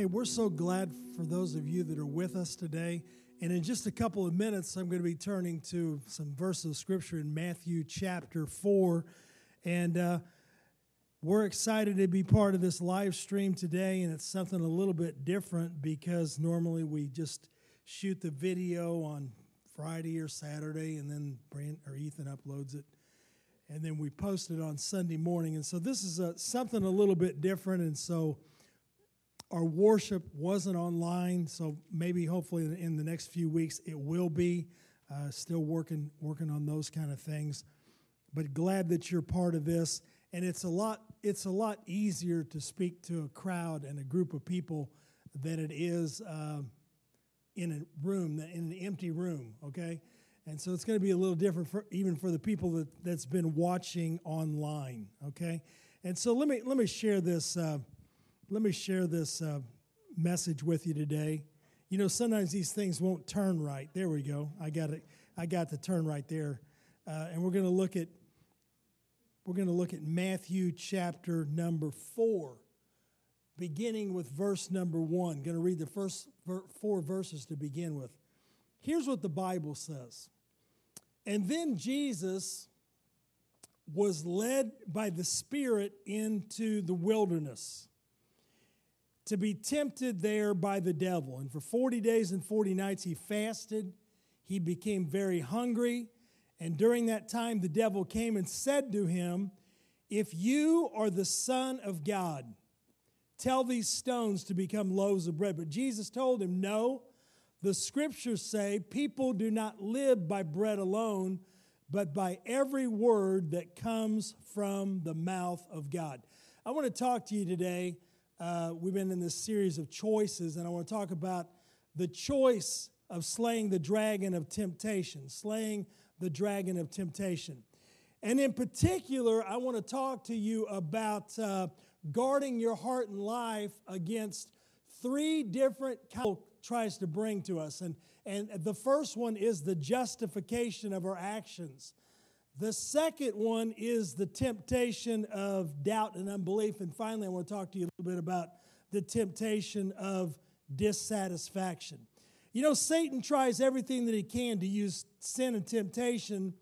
Hey, we're so glad for those of you that are with us today. And in just a couple of minutes, I'm going to be turning to some verses of scripture in Matthew chapter 4. And uh, we're excited to be part of this live stream today. And it's something a little bit different because normally we just shoot the video on Friday or Saturday, and then Brand or Ethan uploads it. And then we post it on Sunday morning. And so this is a, something a little bit different. And so our worship wasn't online, so maybe hopefully in the next few weeks it will be. Uh, still working working on those kind of things, but glad that you're part of this. And it's a lot it's a lot easier to speak to a crowd and a group of people than it is uh, in a room in an empty room. Okay, and so it's going to be a little different for even for the people that that's been watching online. Okay, and so let me let me share this. Uh, let me share this uh, message with you today. You know, sometimes these things won't turn right. There we go. I got it. I got the turn right there. Uh, and we're going to look at we're going to look at Matthew chapter number four, beginning with verse number one. Going to read the first four verses to begin with. Here's what the Bible says. And then Jesus was led by the Spirit into the wilderness to be tempted there by the devil. And for 40 days and 40 nights he fasted. He became very hungry. And during that time, the devil came and said to him, If you are the Son of God, tell these stones to become loaves of bread. But Jesus told him, No, the scriptures say people do not live by bread alone, but by every word that comes from the mouth of God. I want to talk to you today uh, we've been in this series of choices, and I want to talk about the choice of slaying the dragon of temptation, slaying the dragon of temptation. And in particular, I want to talk to you about uh, guarding your heart and life against three different tries to bring to us. And, and the first one is the justification of our actions. The second one is the temptation of doubt and unbelief. And finally, I want to talk to you a little bit about the temptation of dissatisfaction. You know, Satan tries everything that he can to use sin and temptation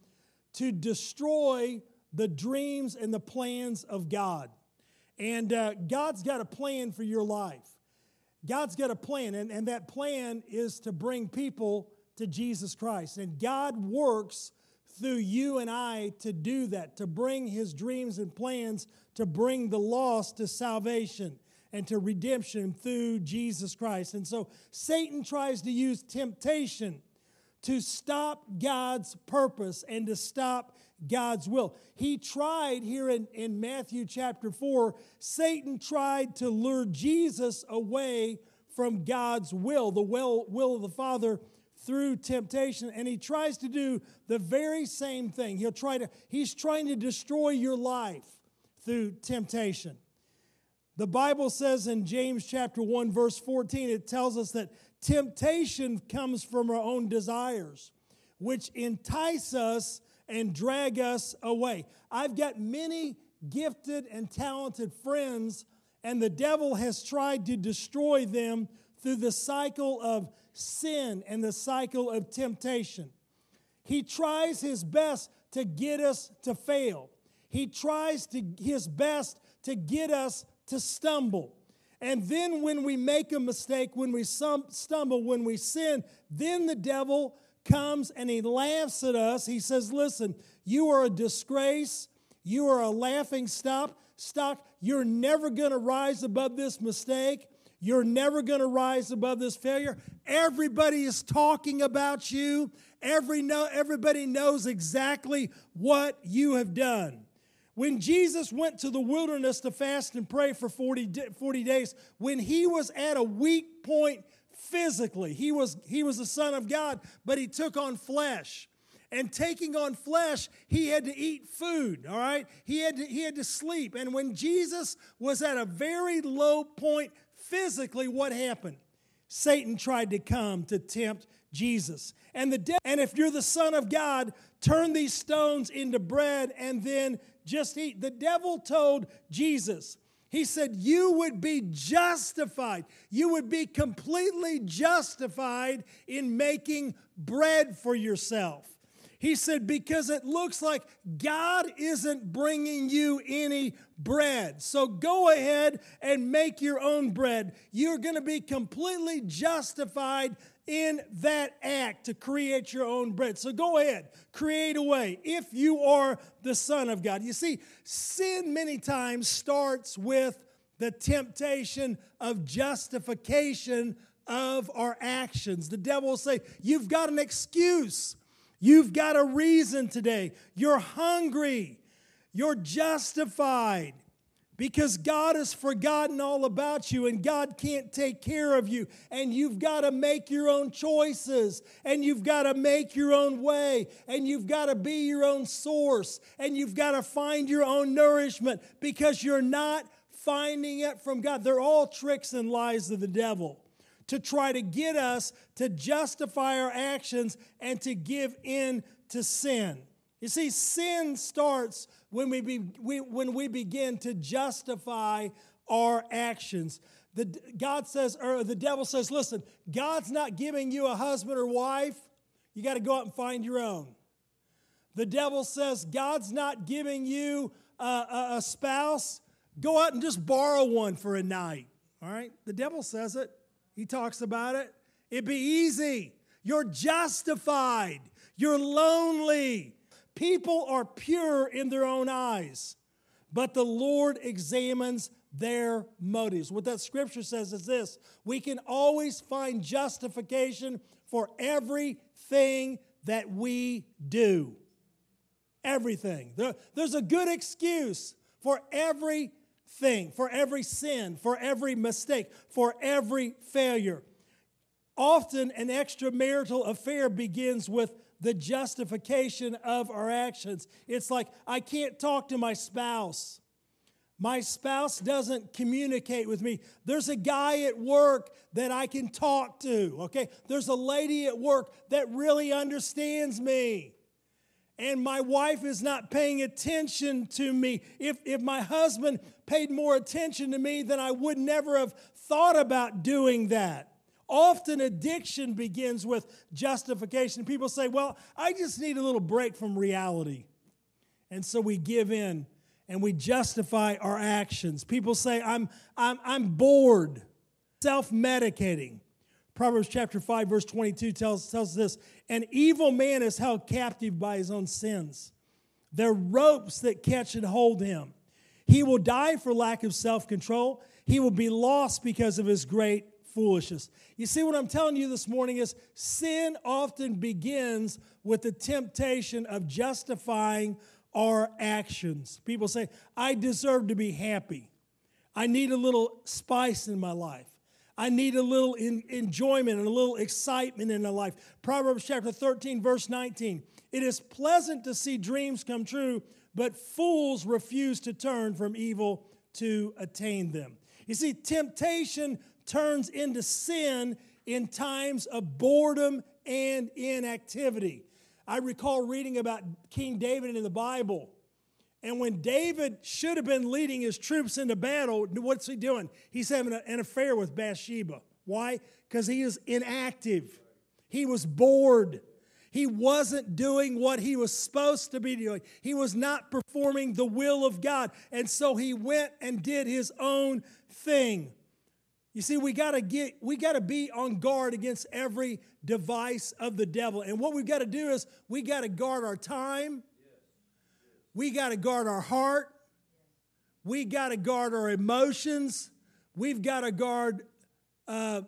to destroy the dreams and the plans of God. And uh, God's got a plan for your life. God's got a plan, and, and that plan is to bring people to Jesus Christ. And God works through you and I to do that, to bring his dreams and plans to bring the lost to salvation and to redemption through Jesus Christ. And so Satan tries to use temptation to stop God's purpose and to stop God's will. He tried here in, in Matthew chapter 4, Satan tried to lure Jesus away from God's will, the will, will of the Father through temptation and he tries to do the very same thing. He'll try to he's trying to destroy your life through temptation. The bible says in james chapter 1 verse 14 it tells us that temptation comes from our own desires which entice us and drag us away. I've got many gifted and talented friends and the devil has tried to destroy them through the cycle of sin and the cycle of temptation. He tries his best to get us to fail. He tries to, his best to get us to stumble. And then when we make a mistake, when we stumble, when we sin, then the devil comes and he laughs at us. He says, Listen, you are a disgrace. You are a laughing stock. Stock. You're never going to rise above this mistake. You're never going to rise above this failure. Everybody is talking about you. Every know, everybody knows exactly what you have done. When Jesus went to the wilderness to fast and pray for 40, 40 days, when he was at a weak point physically, he was, he was the Son of God, but he took on flesh and taking on flesh he had to eat food all right he had to, he had to sleep and when jesus was at a very low point physically, what happened? Satan tried to come to tempt Jesus. And the de- and if you're the son of God, turn these stones into bread and then just eat. The devil told Jesus, He said, You would be justified. You would be completely justified in making bread for yourself. He said, Because it looks like God isn't bringing you any bread. So go ahead and make your own bread. You're going to be completely justified in that act to create your own bread. So go ahead, create a way if you are the Son of God. You see, sin many times starts with the temptation of justification of our actions. The devil will say, You've got an excuse. You've got a reason today. You're hungry. You're justified because God has forgotten all about you and God can't take care of you. And you've got to make your own choices and you've got to make your own way and you've got to be your own source and you've got to find your own nourishment because you're not finding it from God. They're all tricks and lies of the devil to try to get us to justify our actions and to give in to sin. You see, sin starts when we, be, we, when we begin to justify our actions. The, God says, or the devil says, listen, God's not giving you a husband or wife. You got to go out and find your own. The devil says, God's not giving you a, a, a spouse. Go out and just borrow one for a night. All right? The devil says it. He talks about it. It'd be easy. You're justified. You're lonely. People are pure in their own eyes, but the Lord examines their motives. What that scripture says is this we can always find justification for everything that we do. Everything. There, there's a good excuse for everything, for every sin, for every mistake, for every failure. Often, an extramarital affair begins with the justification of our actions. It's like, I can't talk to my spouse. My spouse doesn't communicate with me. There's a guy at work that I can talk to, okay? There's a lady at work that really understands me. And my wife is not paying attention to me. If, if my husband paid more attention to me, then I would never have thought about doing that. Often addiction begins with justification. People say, Well, I just need a little break from reality. And so we give in and we justify our actions. People say, I'm, I'm, I'm bored, self medicating. Proverbs chapter 5, verse 22 tells, tells this An evil man is held captive by his own sins. They're ropes that catch and hold him. He will die for lack of self control. He will be lost because of his great foolishness. You see, what I'm telling you this morning is sin often begins with the temptation of justifying our actions. People say, I deserve to be happy. I need a little spice in my life. I need a little in, enjoyment and a little excitement in my life. Proverbs chapter 13, verse 19. It is pleasant to see dreams come true, but fools refuse to turn from evil to attain them. You see, temptation turns into sin in times of boredom and inactivity. I recall reading about King David in the Bible. And when David should have been leading his troops into battle, what's he doing? He's having an affair with Bathsheba. Why? Because he is inactive. He was bored. He wasn't doing what he was supposed to be doing. He was not performing the will of God. And so he went and did his own thing. You see, we gotta get, we gotta be on guard against every device of the devil. And what we've got to do is we gotta guard our time, we gotta guard our heart, we gotta guard our emotions, we've gotta guard uh,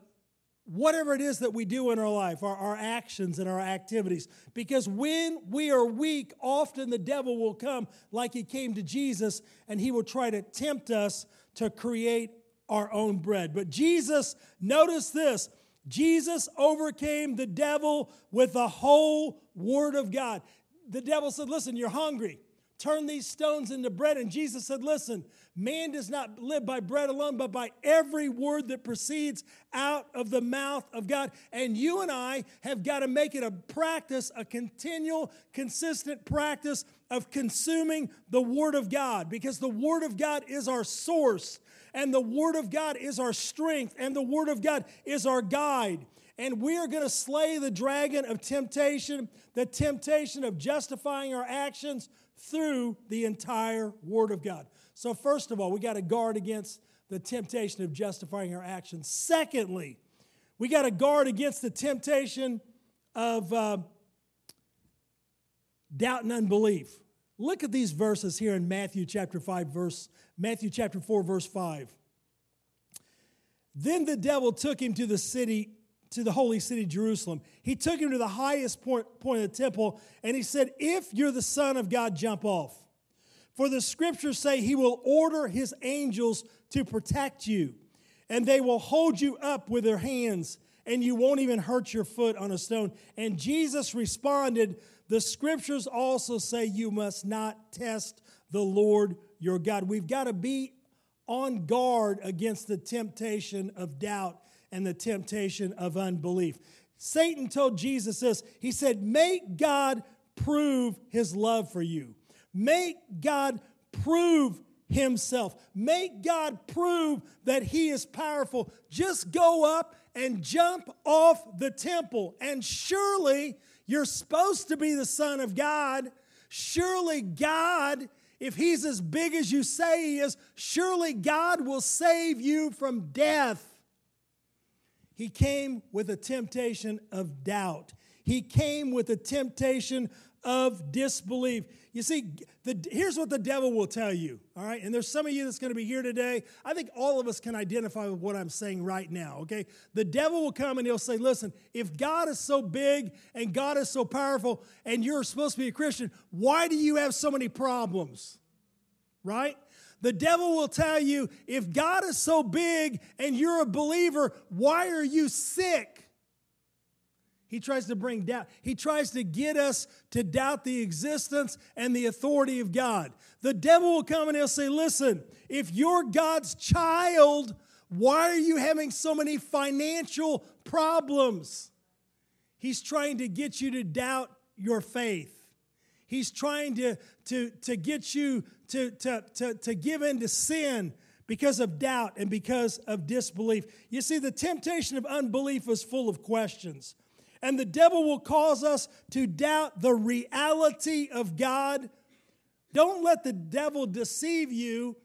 whatever it is that we do in our life, our, our actions and our activities. Because when we are weak, often the devil will come like he came to Jesus and he will try to tempt us to create our own bread. But Jesus, notice this Jesus overcame the devil with the whole word of God. The devil said, Listen, you're hungry. Turn these stones into bread. And Jesus said, Listen, man does not live by bread alone, but by every word that proceeds out of the mouth of God. And you and I have got to make it a practice, a continual, consistent practice of consuming the Word of God because the Word of God is our source. And the Word of God is our strength, and the Word of God is our guide. And we are going to slay the dragon of temptation, the temptation of justifying our actions through the entire Word of God. So, first of all, we got to guard against the temptation of justifying our actions. Secondly, we got to guard against the temptation of uh, doubt and unbelief. Look at these verses here in Matthew chapter 5 verse Matthew chapter 4 verse 5. Then the devil took him to the city to the holy city Jerusalem. He took him to the highest point, point of the temple and he said, "If you're the son of God, jump off." For the scriptures say he will order his angels to protect you, and they will hold you up with their hands, and you won't even hurt your foot on a stone. And Jesus responded, The scriptures also say you must not test the Lord your God. We've got to be on guard against the temptation of doubt and the temptation of unbelief. Satan told Jesus this He said, Make God prove his love for you. Make God prove himself. Make God prove that he is powerful. Just go up and jump off the temple. And surely you're supposed to be the Son of God. Surely God, if he's as big as you say he is, surely God will save you from death. He came with a temptation of doubt. He came with a temptation of disbelief. You see, the, here's what the devil will tell you, all right? And there's some of you that's going to be here today. I think all of us can identify with what I'm saying right now, okay? The devil will come and he'll say, listen, if God is so big and God is so powerful and you're supposed to be a Christian, why do you have so many problems? Right? The devil will tell you, if God is so big and you're a believer, why are you sick? He tries to bring doubt. He tries to get us to doubt the existence and the authority of God. The devil will come and he'll say, Listen, if you're God's child, why are you having so many financial problems? He's trying to get you to doubt your faith. He's trying to, to, to get you to, to, to, to give in to sin because of doubt and because of disbelief. You see, the temptation of unbelief is full of questions. And the devil will cause us to doubt the reality of God. Don't let the devil deceive you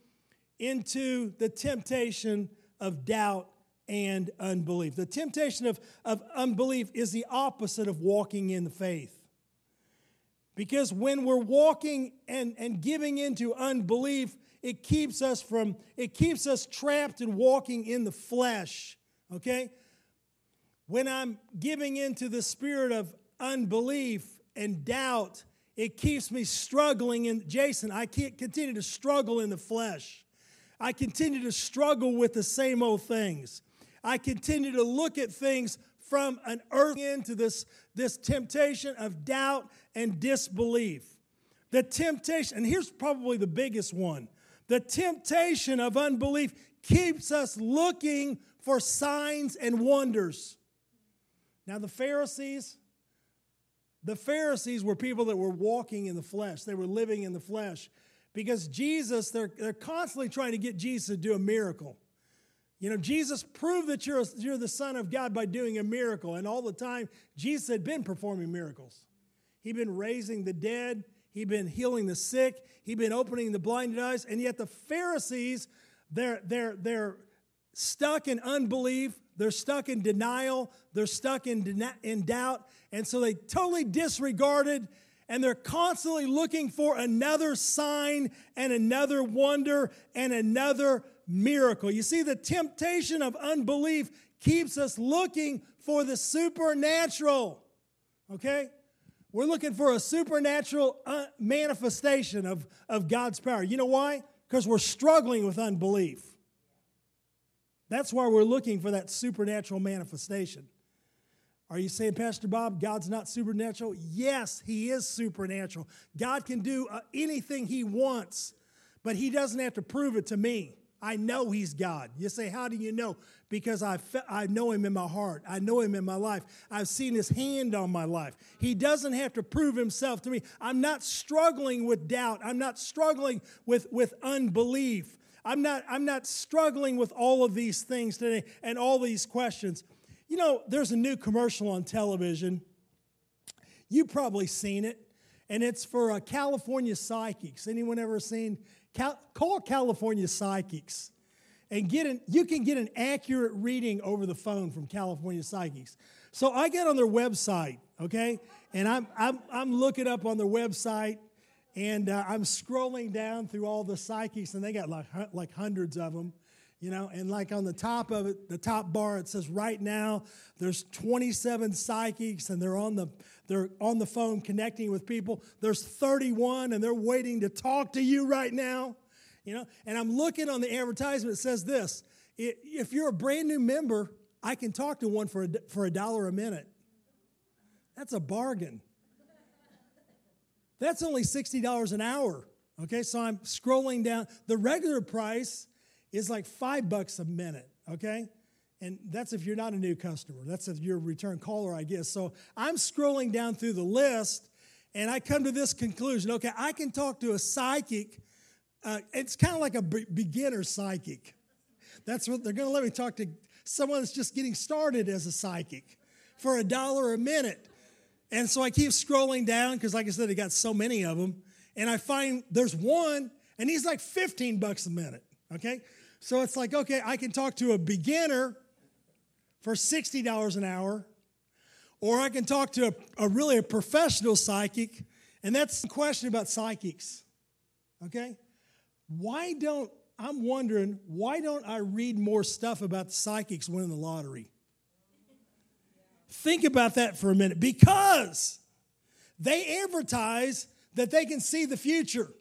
into the temptation of doubt and unbelief. The temptation of, of unbelief is the opposite of walking in the faith. Because when we're walking and, and giving into unbelief, it keeps us from, it keeps us trapped and walking in the flesh. Okay? When I'm giving into the spirit of unbelief and doubt, it keeps me struggling in Jason, I can't continue to struggle in the flesh. I continue to struggle with the same old things. I continue to look at things from an earth into this, this temptation of doubt and disbelief. The temptation, and here's probably the biggest one the temptation of unbelief keeps us looking for signs and wonders. Now, the Pharisees, the Pharisees were people that were walking in the flesh, they were living in the flesh. Because Jesus, they're, they're constantly trying to get Jesus to do a miracle. You know, Jesus proved that you're, you're the Son of God by doing a miracle. And all the time, Jesus had been performing miracles. He'd been raising the dead, he'd been healing the sick, he'd been opening the blinded eyes. And yet, the Pharisees, they're, they're, they're stuck in unbelief, they're stuck in denial, they're stuck in, in doubt, and so they totally disregarded and they're constantly looking for another sign and another wonder and another miracle. You see, the temptation of unbelief keeps us looking for the supernatural. Okay? We're looking for a supernatural uh, manifestation of, of God's power. You know why? Because we're struggling with unbelief. That's why we're looking for that supernatural manifestation. Are you saying, Pastor Bob, God's not supernatural? Yes, He is supernatural. God can do uh, anything He wants, but He doesn't have to prove it to me. I know He's God. You say, How do you know? Because I, fe- I know Him in my heart, I know Him in my life. I've seen His hand on my life. He doesn't have to prove Himself to me. I'm not struggling with doubt, I'm not struggling with, with unbelief. I'm not, I'm not struggling with all of these things today and all these questions. You know, there's a new commercial on television. You've probably seen it, and it's for uh, California Psychics. Anyone ever seen? Cal- call California Psychics and get an, you can get an accurate reading over the phone from California Psychics. So I get on their website, okay, and I'm, I'm, I'm looking up on their website and uh, I'm scrolling down through all the psychics, and they got like, like hundreds of them you know and like on the top of it the top bar it says right now there's 27 psychics and they're on the they're on the phone connecting with people. There's 31 and they're waiting to talk to you right now you know? And i'm looking on the advertisement it says this if you're a brand new member i can talk to one for a, for a dollar a minute. That's a bargain. That's only $60 an hour okay? So i'm scrolling down. The regular price is like five bucks a minute, okay? And that's if you're not a new customer. That's if you're a return caller, I guess. So I'm scrolling down through the list and I come to this conclusion okay, I can talk to a psychic. Uh, it's kind of like a beginner psychic. That's what they're going to let me talk to someone that's just getting started as a psychic for a dollar a minute. And so I keep scrolling down because, like I said, they got so many of them. And I find there's one, and he's like 15 bucks a minute. Okay? So it's like, okay, I can talk to a beginner for $60 an hour, or I can talk to a, a really a professional psychic, and that's the question about psychics. Okay? Why don't, I'm wondering, why don't I read more stuff about psychics winning the lottery? Think about that for a minute. Because they advertise that they can see the future.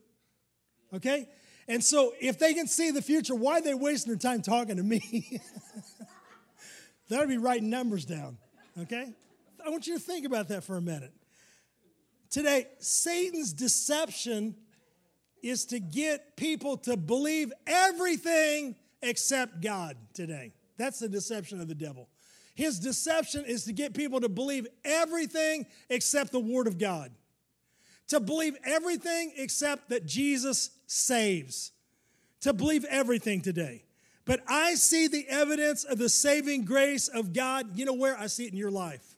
Okay? And so, if they can see the future, why are they wasting their time talking to me? ought be writing numbers down, okay? I want you to think about that for a minute. Today, Satan's deception is to get people to believe everything except God today. That's the deception of the devil. His deception is to get people to believe everything except the Word of God to believe everything except that Jesus saves, to believe everything today. But I see the evidence of the saving grace of God. You know where? I see it in your life.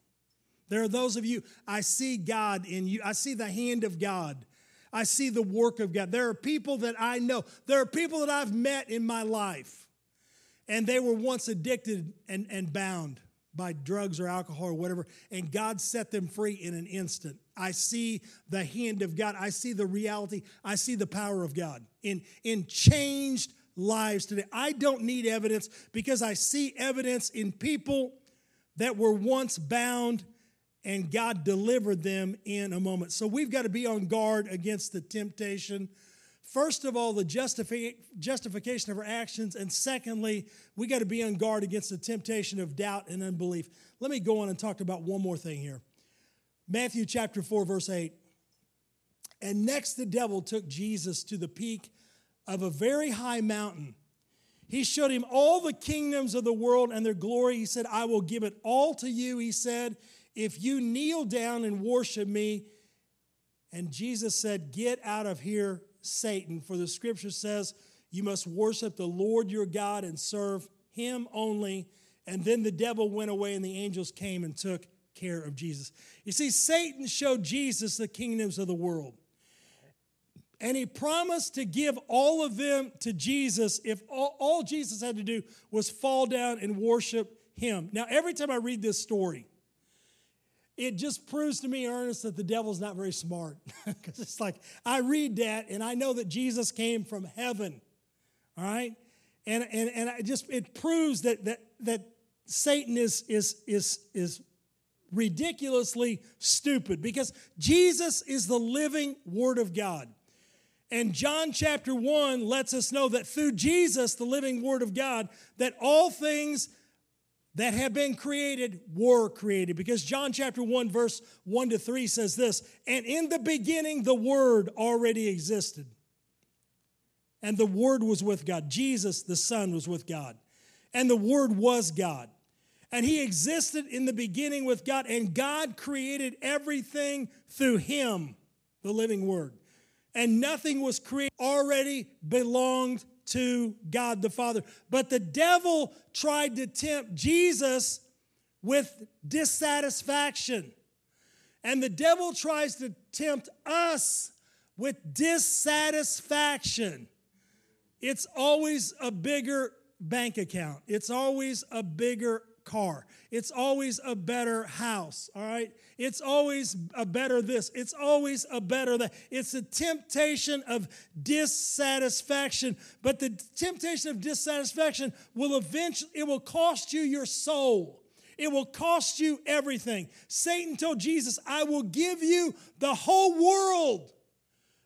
There are those of you, I see God in you. I see the hand of God. I see the work of God. There are people that I know. There are people that I've met in my life, and they were once addicted and, and bound by drugs or alcohol or whatever, and God set them free in an instant. I see the hand of God. I see the reality. I see the power of God in, in changed lives today. I don't need evidence because I see evidence in people that were once bound and God delivered them in a moment. So we've got to be on guard against the temptation. First of all, the justifi- justification of our actions. And secondly, we got to be on guard against the temptation of doubt and unbelief. Let me go on and talk about one more thing here. Matthew chapter 4, verse 8. And next the devil took Jesus to the peak of a very high mountain. He showed him all the kingdoms of the world and their glory. He said, I will give it all to you. He said, If you kneel down and worship me. And Jesus said, Get out of here, Satan, for the scripture says, You must worship the Lord your God and serve him only. And then the devil went away, and the angels came and took care of Jesus. You see, Satan showed Jesus the kingdoms of the world. And he promised to give all of them to Jesus if all, all, Jesus had to do was fall down and worship him. Now, every time I read this story, it just proves to me, Ernest, that the devil's not very smart. Because it's like, I read that and I know that Jesus came from heaven. All right? And, and, and I just it proves that, that, that Satan is, is, is, is ridiculously stupid because Jesus is the living Word of God. And John chapter 1 lets us know that through Jesus, the living Word of God, that all things that have been created were created. Because John chapter 1, verse 1 to 3 says this And in the beginning, the Word already existed. And the Word was with God. Jesus, the Son, was with God. And the Word was God. And he existed in the beginning with God, and God created everything through him, the living word. And nothing was created, already belonged to God the Father. But the devil tried to tempt Jesus with dissatisfaction. And the devil tries to tempt us with dissatisfaction. It's always a bigger bank account, it's always a bigger car. It's always a better house, all right? It's always a better this. It's always a better that. It's a temptation of dissatisfaction, but the temptation of dissatisfaction will eventually it will cost you your soul. It will cost you everything. Satan told Jesus, "I will give you the whole world,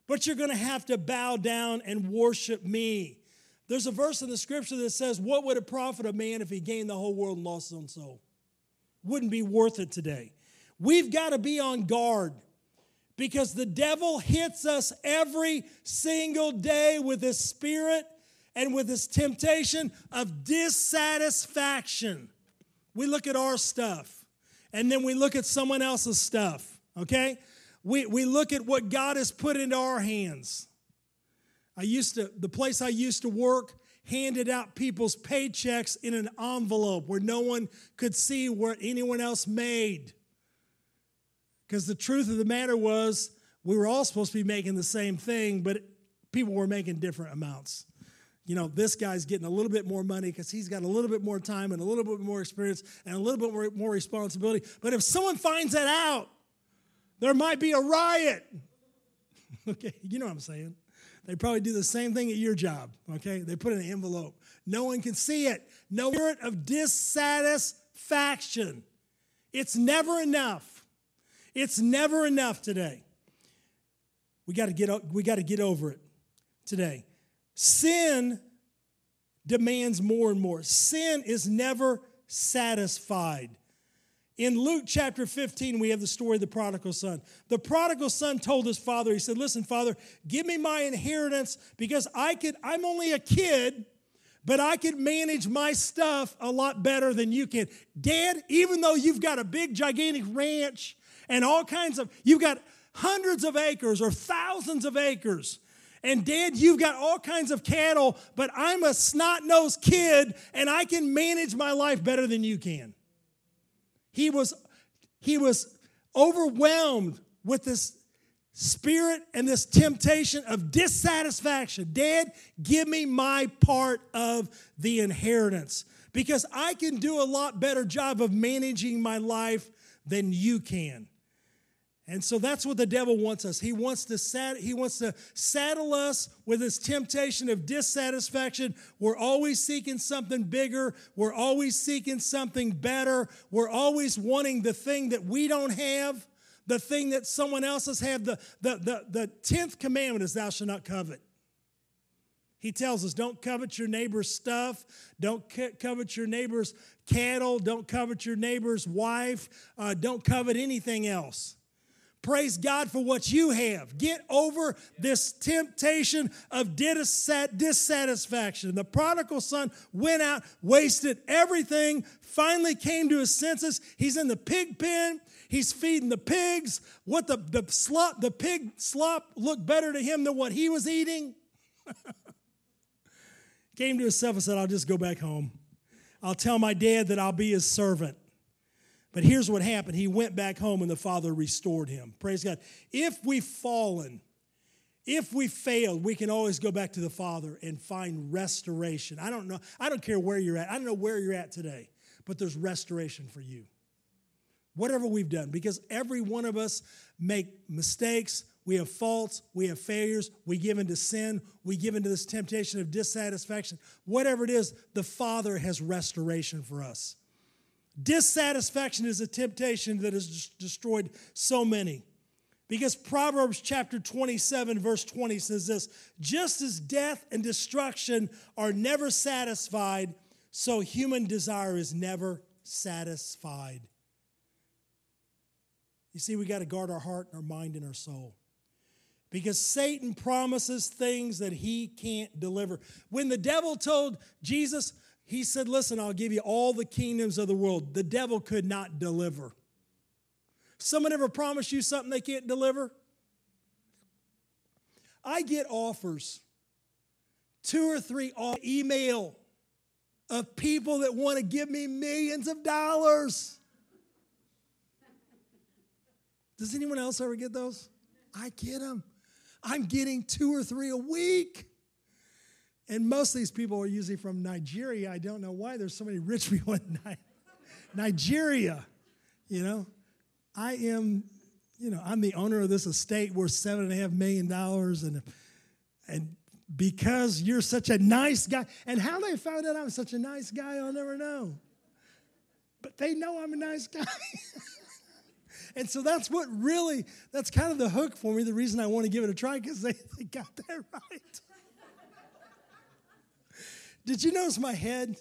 but you're going to have to bow down and worship me." There's a verse in the scripture that says, What would it profit a man if he gained the whole world and lost his own soul? Wouldn't be worth it today. We've got to be on guard because the devil hits us every single day with his spirit and with his temptation of dissatisfaction. We look at our stuff and then we look at someone else's stuff, okay? We, we look at what God has put into our hands. I used to, the place I used to work handed out people's paychecks in an envelope where no one could see what anyone else made. Because the truth of the matter was, we were all supposed to be making the same thing, but people were making different amounts. You know, this guy's getting a little bit more money because he's got a little bit more time and a little bit more experience and a little bit more, more responsibility. But if someone finds that out, there might be a riot. okay, you know what I'm saying. They probably do the same thing at your job, okay? They put in an envelope. No one can see it. No spirit of dissatisfaction. It's never enough. It's never enough today. We got to get we got to get over it today. Sin demands more and more. Sin is never satisfied. In Luke chapter 15, we have the story of the prodigal son. The prodigal son told his father, he said, Listen, father, give me my inheritance because I could, I'm only a kid, but I could manage my stuff a lot better than you can. Dad, even though you've got a big, gigantic ranch and all kinds of, you've got hundreds of acres or thousands of acres. And dad, you've got all kinds of cattle, but I'm a snot nosed kid and I can manage my life better than you can. He was, he was overwhelmed with this spirit and this temptation of dissatisfaction. Dad, give me my part of the inheritance because I can do a lot better job of managing my life than you can. And so that's what the devil wants us. He wants to sad, he wants to saddle us with his temptation of dissatisfaction. We're always seeking something bigger. We're always seeking something better. We're always wanting the thing that we don't have, the thing that someone else has had. The, the, the, the 10th commandment is thou shalt not covet. He tells us don't covet your neighbor's stuff, don't covet your neighbor's cattle, don't covet your neighbor's wife, uh, don't covet anything else. Praise God for what you have. Get over this temptation of dissatisfaction. The prodigal son went out, wasted everything, finally came to his senses. He's in the pig pen. He's feeding the pigs. What the, the slop, the pig slop looked better to him than what he was eating. came to himself and said, I'll just go back home. I'll tell my dad that I'll be his servant. But here's what happened. He went back home and the Father restored him. Praise God. If we've fallen, if we failed, we can always go back to the Father and find restoration. I don't know. I don't care where you're at. I don't know where you're at today, but there's restoration for you. Whatever we've done, because every one of us make mistakes, we have faults, we have failures, we give into sin, we give into this temptation of dissatisfaction. Whatever it is, the Father has restoration for us. Dissatisfaction is a temptation that has destroyed so many. Because Proverbs chapter 27, verse 20 says this just as death and destruction are never satisfied, so human desire is never satisfied. You see, we got to guard our heart and our mind and our soul. Because Satan promises things that he can't deliver. When the devil told Jesus, he said, Listen, I'll give you all the kingdoms of the world. The devil could not deliver. Someone ever promised you something they can't deliver? I get offers two or three email of people that want to give me millions of dollars. Does anyone else ever get those? I get them. I'm getting two or three a week. And most of these people are usually from Nigeria. I don't know why there's so many rich people in Nigeria. You know, I am, you know, I'm the owner of this estate worth seven and a half million dollars, and and because you're such a nice guy, and how they found out I'm such a nice guy, I'll never know. But they know I'm a nice guy. and so that's what really, that's kind of the hook for me, the reason I want to give it a try, because they, they got that right. Did you notice my head?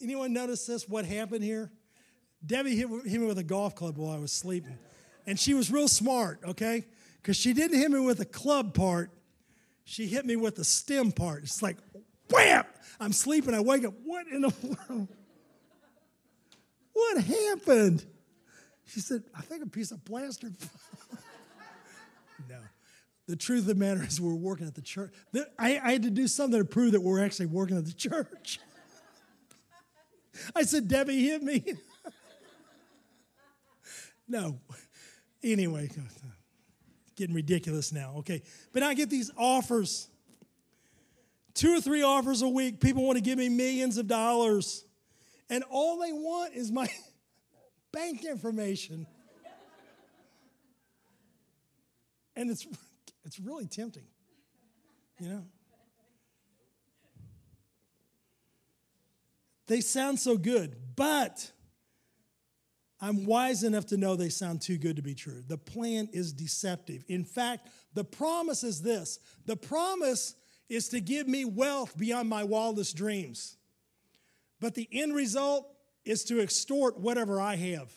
Anyone notice this? What happened here? Debbie hit, hit me with a golf club while I was sleeping. And she was real smart, okay? Because she didn't hit me with the club part, she hit me with the stem part. It's like, wham! I'm sleeping, I wake up. What in the world? What happened? She said, I think a piece of plaster. The truth of the matter is, we're working at the church. I, I had to do something to prove that we're actually working at the church. I said, Debbie hit me. no. Anyway, getting ridiculous now. Okay. But I get these offers two or three offers a week. People want to give me millions of dollars. And all they want is my bank information. And it's it's really tempting, you know? They sound so good, but I'm wise enough to know they sound too good to be true. The plan is deceptive. In fact, the promise is this the promise is to give me wealth beyond my wildest dreams. But the end result is to extort whatever I have.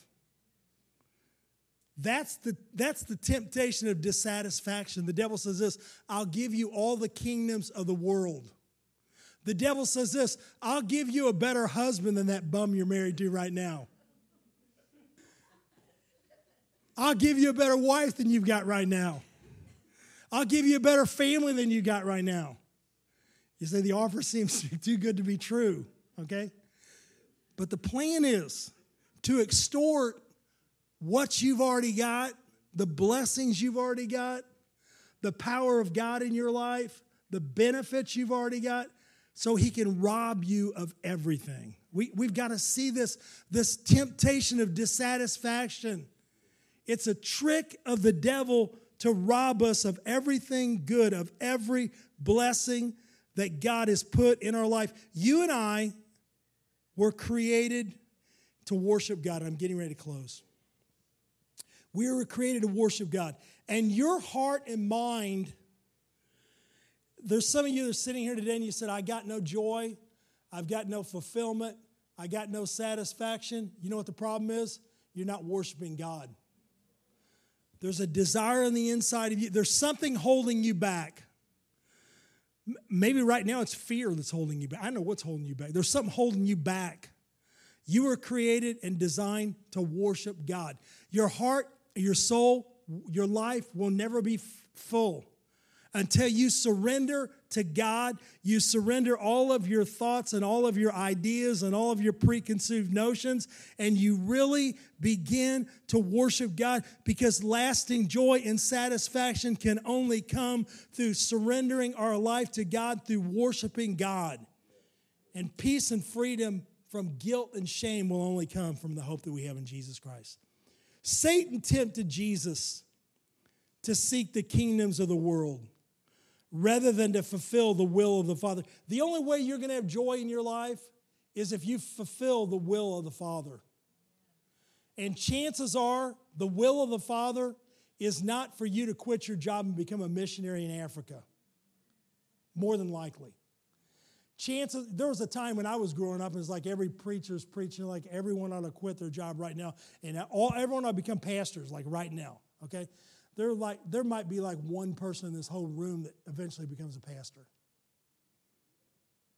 That's the, that's the temptation of dissatisfaction. The devil says this I'll give you all the kingdoms of the world. The devil says this I'll give you a better husband than that bum you're married to right now. I'll give you a better wife than you've got right now. I'll give you a better family than you got right now. You say the offer seems too good to be true, okay? But the plan is to extort what you've already got, the blessings you've already got, the power of God in your life, the benefits you've already got, so he can rob you of everything. We, we've got to see this, this temptation of dissatisfaction. It's a trick of the devil to rob us of everything good, of every blessing that God has put in our life. You and I were created to worship God. I'm getting ready to close. We were created to worship God. And your heart and mind, there's some of you that are sitting here today and you said, I got no joy, I've got no fulfillment, I got no satisfaction. You know what the problem is? You're not worshiping God. There's a desire on the inside of you, there's something holding you back. Maybe right now it's fear that's holding you back. I know what's holding you back. There's something holding you back. You were created and designed to worship God. Your heart your soul, your life will never be full until you surrender to God, you surrender all of your thoughts and all of your ideas and all of your preconceived notions, and you really begin to worship God because lasting joy and satisfaction can only come through surrendering our life to God, through worshiping God. And peace and freedom from guilt and shame will only come from the hope that we have in Jesus Christ. Satan tempted Jesus to seek the kingdoms of the world rather than to fulfill the will of the Father. The only way you're going to have joy in your life is if you fulfill the will of the Father. And chances are the will of the Father is not for you to quit your job and become a missionary in Africa. More than likely chances there was a time when i was growing up it was like every preacher's preaching like everyone ought to quit their job right now and all everyone ought to become pastors like right now okay? There like there might be like one person in this whole room that eventually becomes a pastor.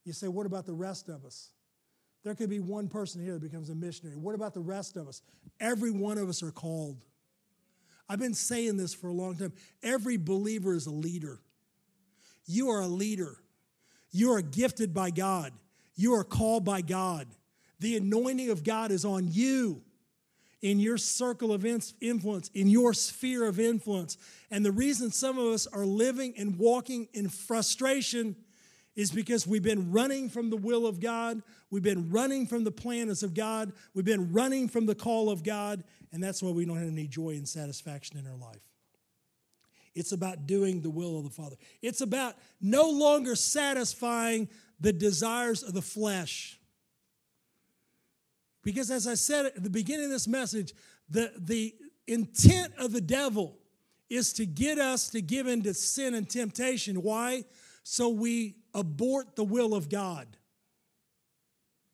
You say what about the rest of us? There could be one person here that becomes a missionary. What about the rest of us? Every one of us are called. I've been saying this for a long time. Every believer is a leader. You are a leader. You are gifted by God. You are called by God. The anointing of God is on you in your circle of influence, in your sphere of influence. And the reason some of us are living and walking in frustration is because we've been running from the will of God, we've been running from the plans of God, we've been running from the call of God, and that's why we don't have any joy and satisfaction in our life. It's about doing the will of the Father. It's about no longer satisfying the desires of the flesh. Because as I said at the beginning of this message, the, the intent of the devil is to get us to give in to sin and temptation. Why? So we abort the will of God.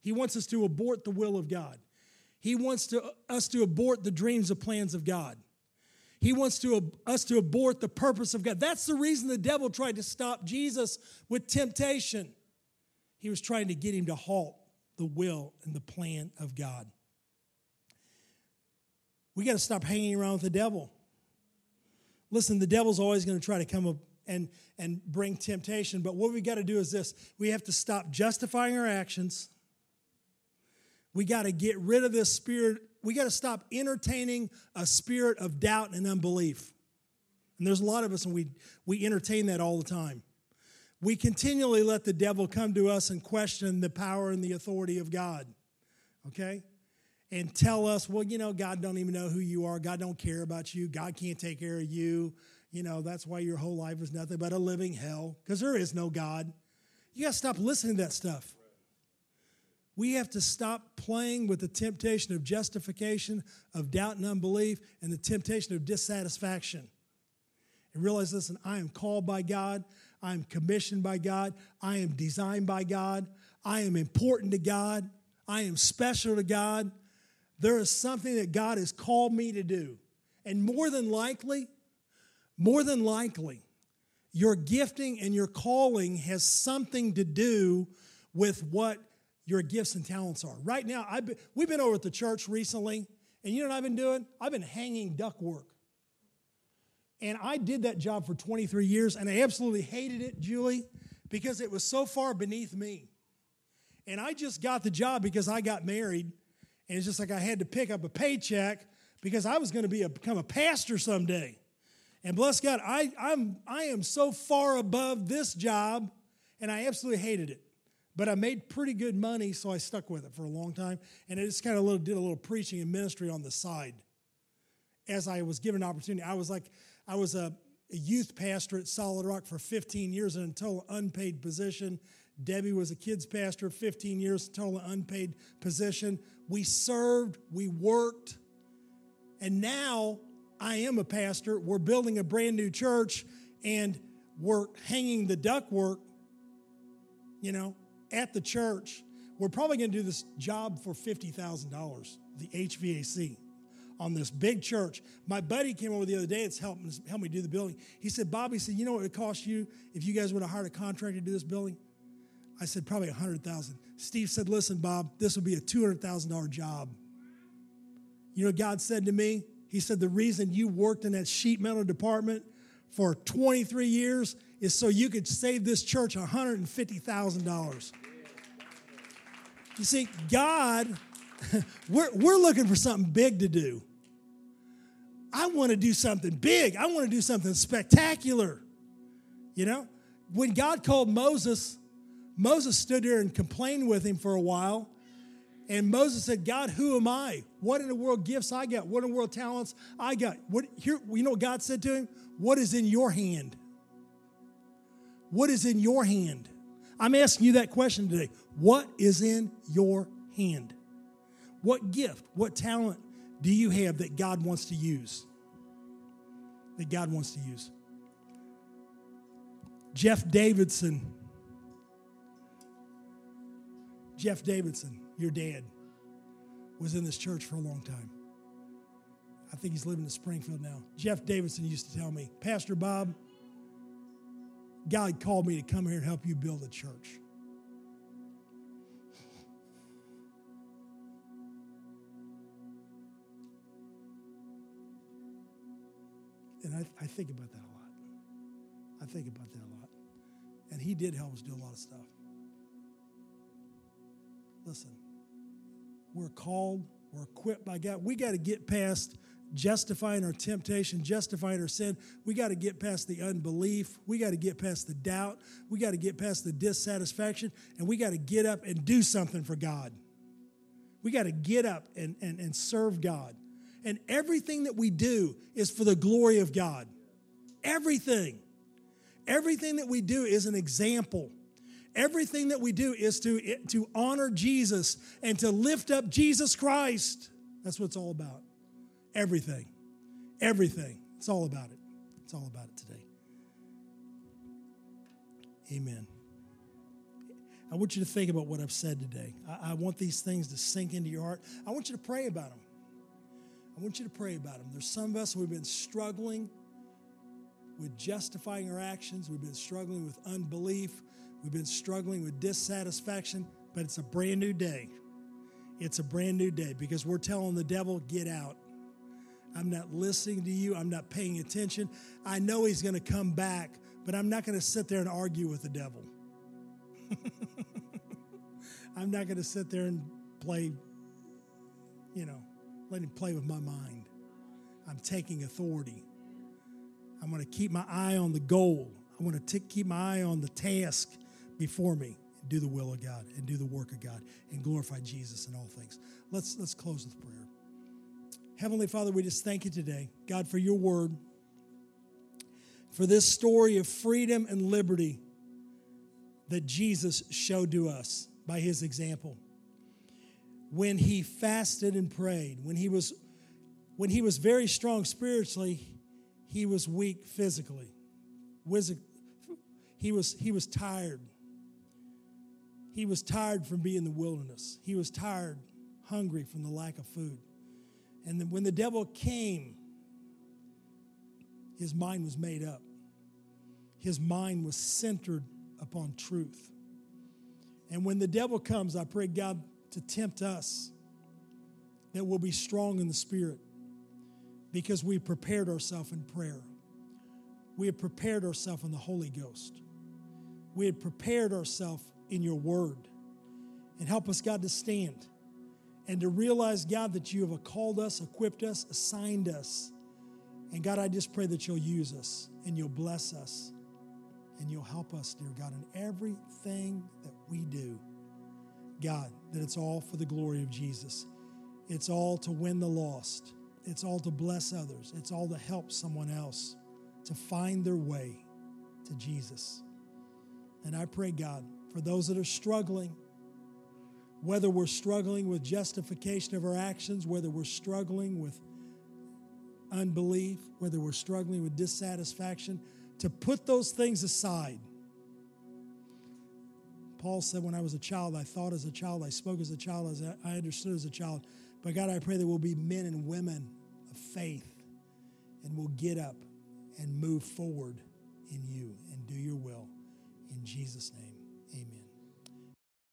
He wants us to abort the will of God. He wants to, us to abort the dreams and plans of God. He wants to, us to abort the purpose of God. That's the reason the devil tried to stop Jesus with temptation. He was trying to get him to halt the will and the plan of God. We got to stop hanging around with the devil. Listen, the devil's always going to try to come up and, and bring temptation, but what we got to do is this we have to stop justifying our actions. We got to get rid of this spirit. We got to stop entertaining a spirit of doubt and unbelief. And there's a lot of us, and we, we entertain that all the time we continually let the devil come to us and question the power and the authority of God. Okay? And tell us, well, you know, God don't even know who you are. God don't care about you. God can't take care of you. You know, that's why your whole life is nothing but a living hell because there is no God. You got to stop listening to that stuff. We have to stop playing with the temptation of justification, of doubt and unbelief, and the temptation of dissatisfaction. And realize, listen, I am called by God. I am commissioned by God. I am designed by God. I am important to God. I am special to God. There is something that God has called me to do. And more than likely, more than likely, your gifting and your calling has something to do with what your gifts and talents are. Right now, I've been, we've been over at the church recently, and you know what I've been doing? I've been hanging ductwork. And I did that job for 23 years, and I absolutely hated it, Julie, because it was so far beneath me. And I just got the job because I got married, and it's just like I had to pick up a paycheck because I was going to be a, become a pastor someday. And bless God, I, I'm, I am so far above this job, and I absolutely hated it. But I made pretty good money, so I stuck with it for a long time. And I just kind of did a little preaching and ministry on the side as I was given an opportunity. I was like, I was a, a youth pastor at Solid Rock for 15 years in a total unpaid position. Debbie was a kids pastor, 15 years, total unpaid position. We served, we worked, and now I am a pastor. We're building a brand new church, and we're hanging the ductwork, you know, at the church. We're probably going to do this job for $50,000, the HVAC on this big church. My buddy came over the other day. It's helped, helped me do the building. He said, Bobby said, you know what it would cost you if you guys would have hired a contractor to do this building? I said, probably a hundred thousand. Steve said, listen, Bob, this will be a two hundred thousand dollar job. You know God said to me? He said, the reason you worked in that sheet metal department for 23 years is so you could save this church $150,000. You see, God we're, we're looking for something big to do. I want to do something big. I want to do something spectacular. You know, when God called Moses, Moses stood there and complained with him for a while. And Moses said, God, who am I? What in the world gifts I got? What in the world talents I got? What here, you know what God said to him? What is in your hand? What is in your hand? I'm asking you that question today. What is in your hand? What gift, what talent do you have that God wants to use? That God wants to use. Jeff Davidson. Jeff Davidson, your dad, was in this church for a long time. I think he's living in Springfield now. Jeff Davidson used to tell me, Pastor Bob, God called me to come here and help you build a church. And I, I think about that a lot. I think about that a lot. And He did help us do a lot of stuff. Listen, we're called, we're equipped by God. We got to get past justifying our temptation, justifying our sin. We got to get past the unbelief. We got to get past the doubt. We got to get past the dissatisfaction. And we got to get up and do something for God. We got to get up and, and, and serve God. And everything that we do is for the glory of God. Everything. Everything that we do is an example. Everything that we do is to, to honor Jesus and to lift up Jesus Christ. That's what it's all about. Everything. Everything. It's all about it. It's all about it today. Amen. I want you to think about what I've said today. I, I, want these things to sink into your heart. I want you to pray about them. I want you to pray about them. There's some of us who've been struggling with justifying our actions, we've been struggling with unbelief, we've been struggling with dissatisfaction, but it's a brand new day. It's a brand new day because we're telling the devil, get out. I'm not listening to you. I'm not paying attention. I know he's going to come back, but I'm not going to sit there and argue with the devil. I'm not going to sit there and play, you know, let him play with my mind. I'm taking authority. I'm going to keep my eye on the goal. I want to keep my eye on the task before me and do the will of God and do the work of God and glorify Jesus in all things. Let's let's close with prayer. Heavenly Father, we just thank you today, God, for your word, for this story of freedom and liberty that Jesus showed to us by his example. When he fasted and prayed, when he was when he was very strong spiritually, he was weak physically. He was, he was tired. He was tired from being in the wilderness. He was tired, hungry from the lack of food. And when the devil came, his mind was made up. His mind was centered upon truth. And when the devil comes, I pray God to tempt us that we'll be strong in the spirit because we prepared ourselves in prayer. We had prepared ourselves in the Holy Ghost. We had prepared ourselves in your word. And help us, God, to stand and to realize, God, that you have called us, equipped us, assigned us. And God, I just pray that you'll use us and you'll bless us and you'll help us, dear God, in everything that we do. God, that it's all for the glory of Jesus. It's all to win the lost. It's all to bless others. It's all to help someone else to find their way to Jesus. And I pray, God, for those that are struggling, whether we're struggling with justification of our actions, whether we're struggling with unbelief, whether we're struggling with dissatisfaction, to put those things aside. Paul said, When I was a child, I thought as a child, I spoke as a child, as I understood as a child. But God, I pray that we'll be men and women of faith and we'll get up and move forward in you and do your will. In Jesus' name, amen.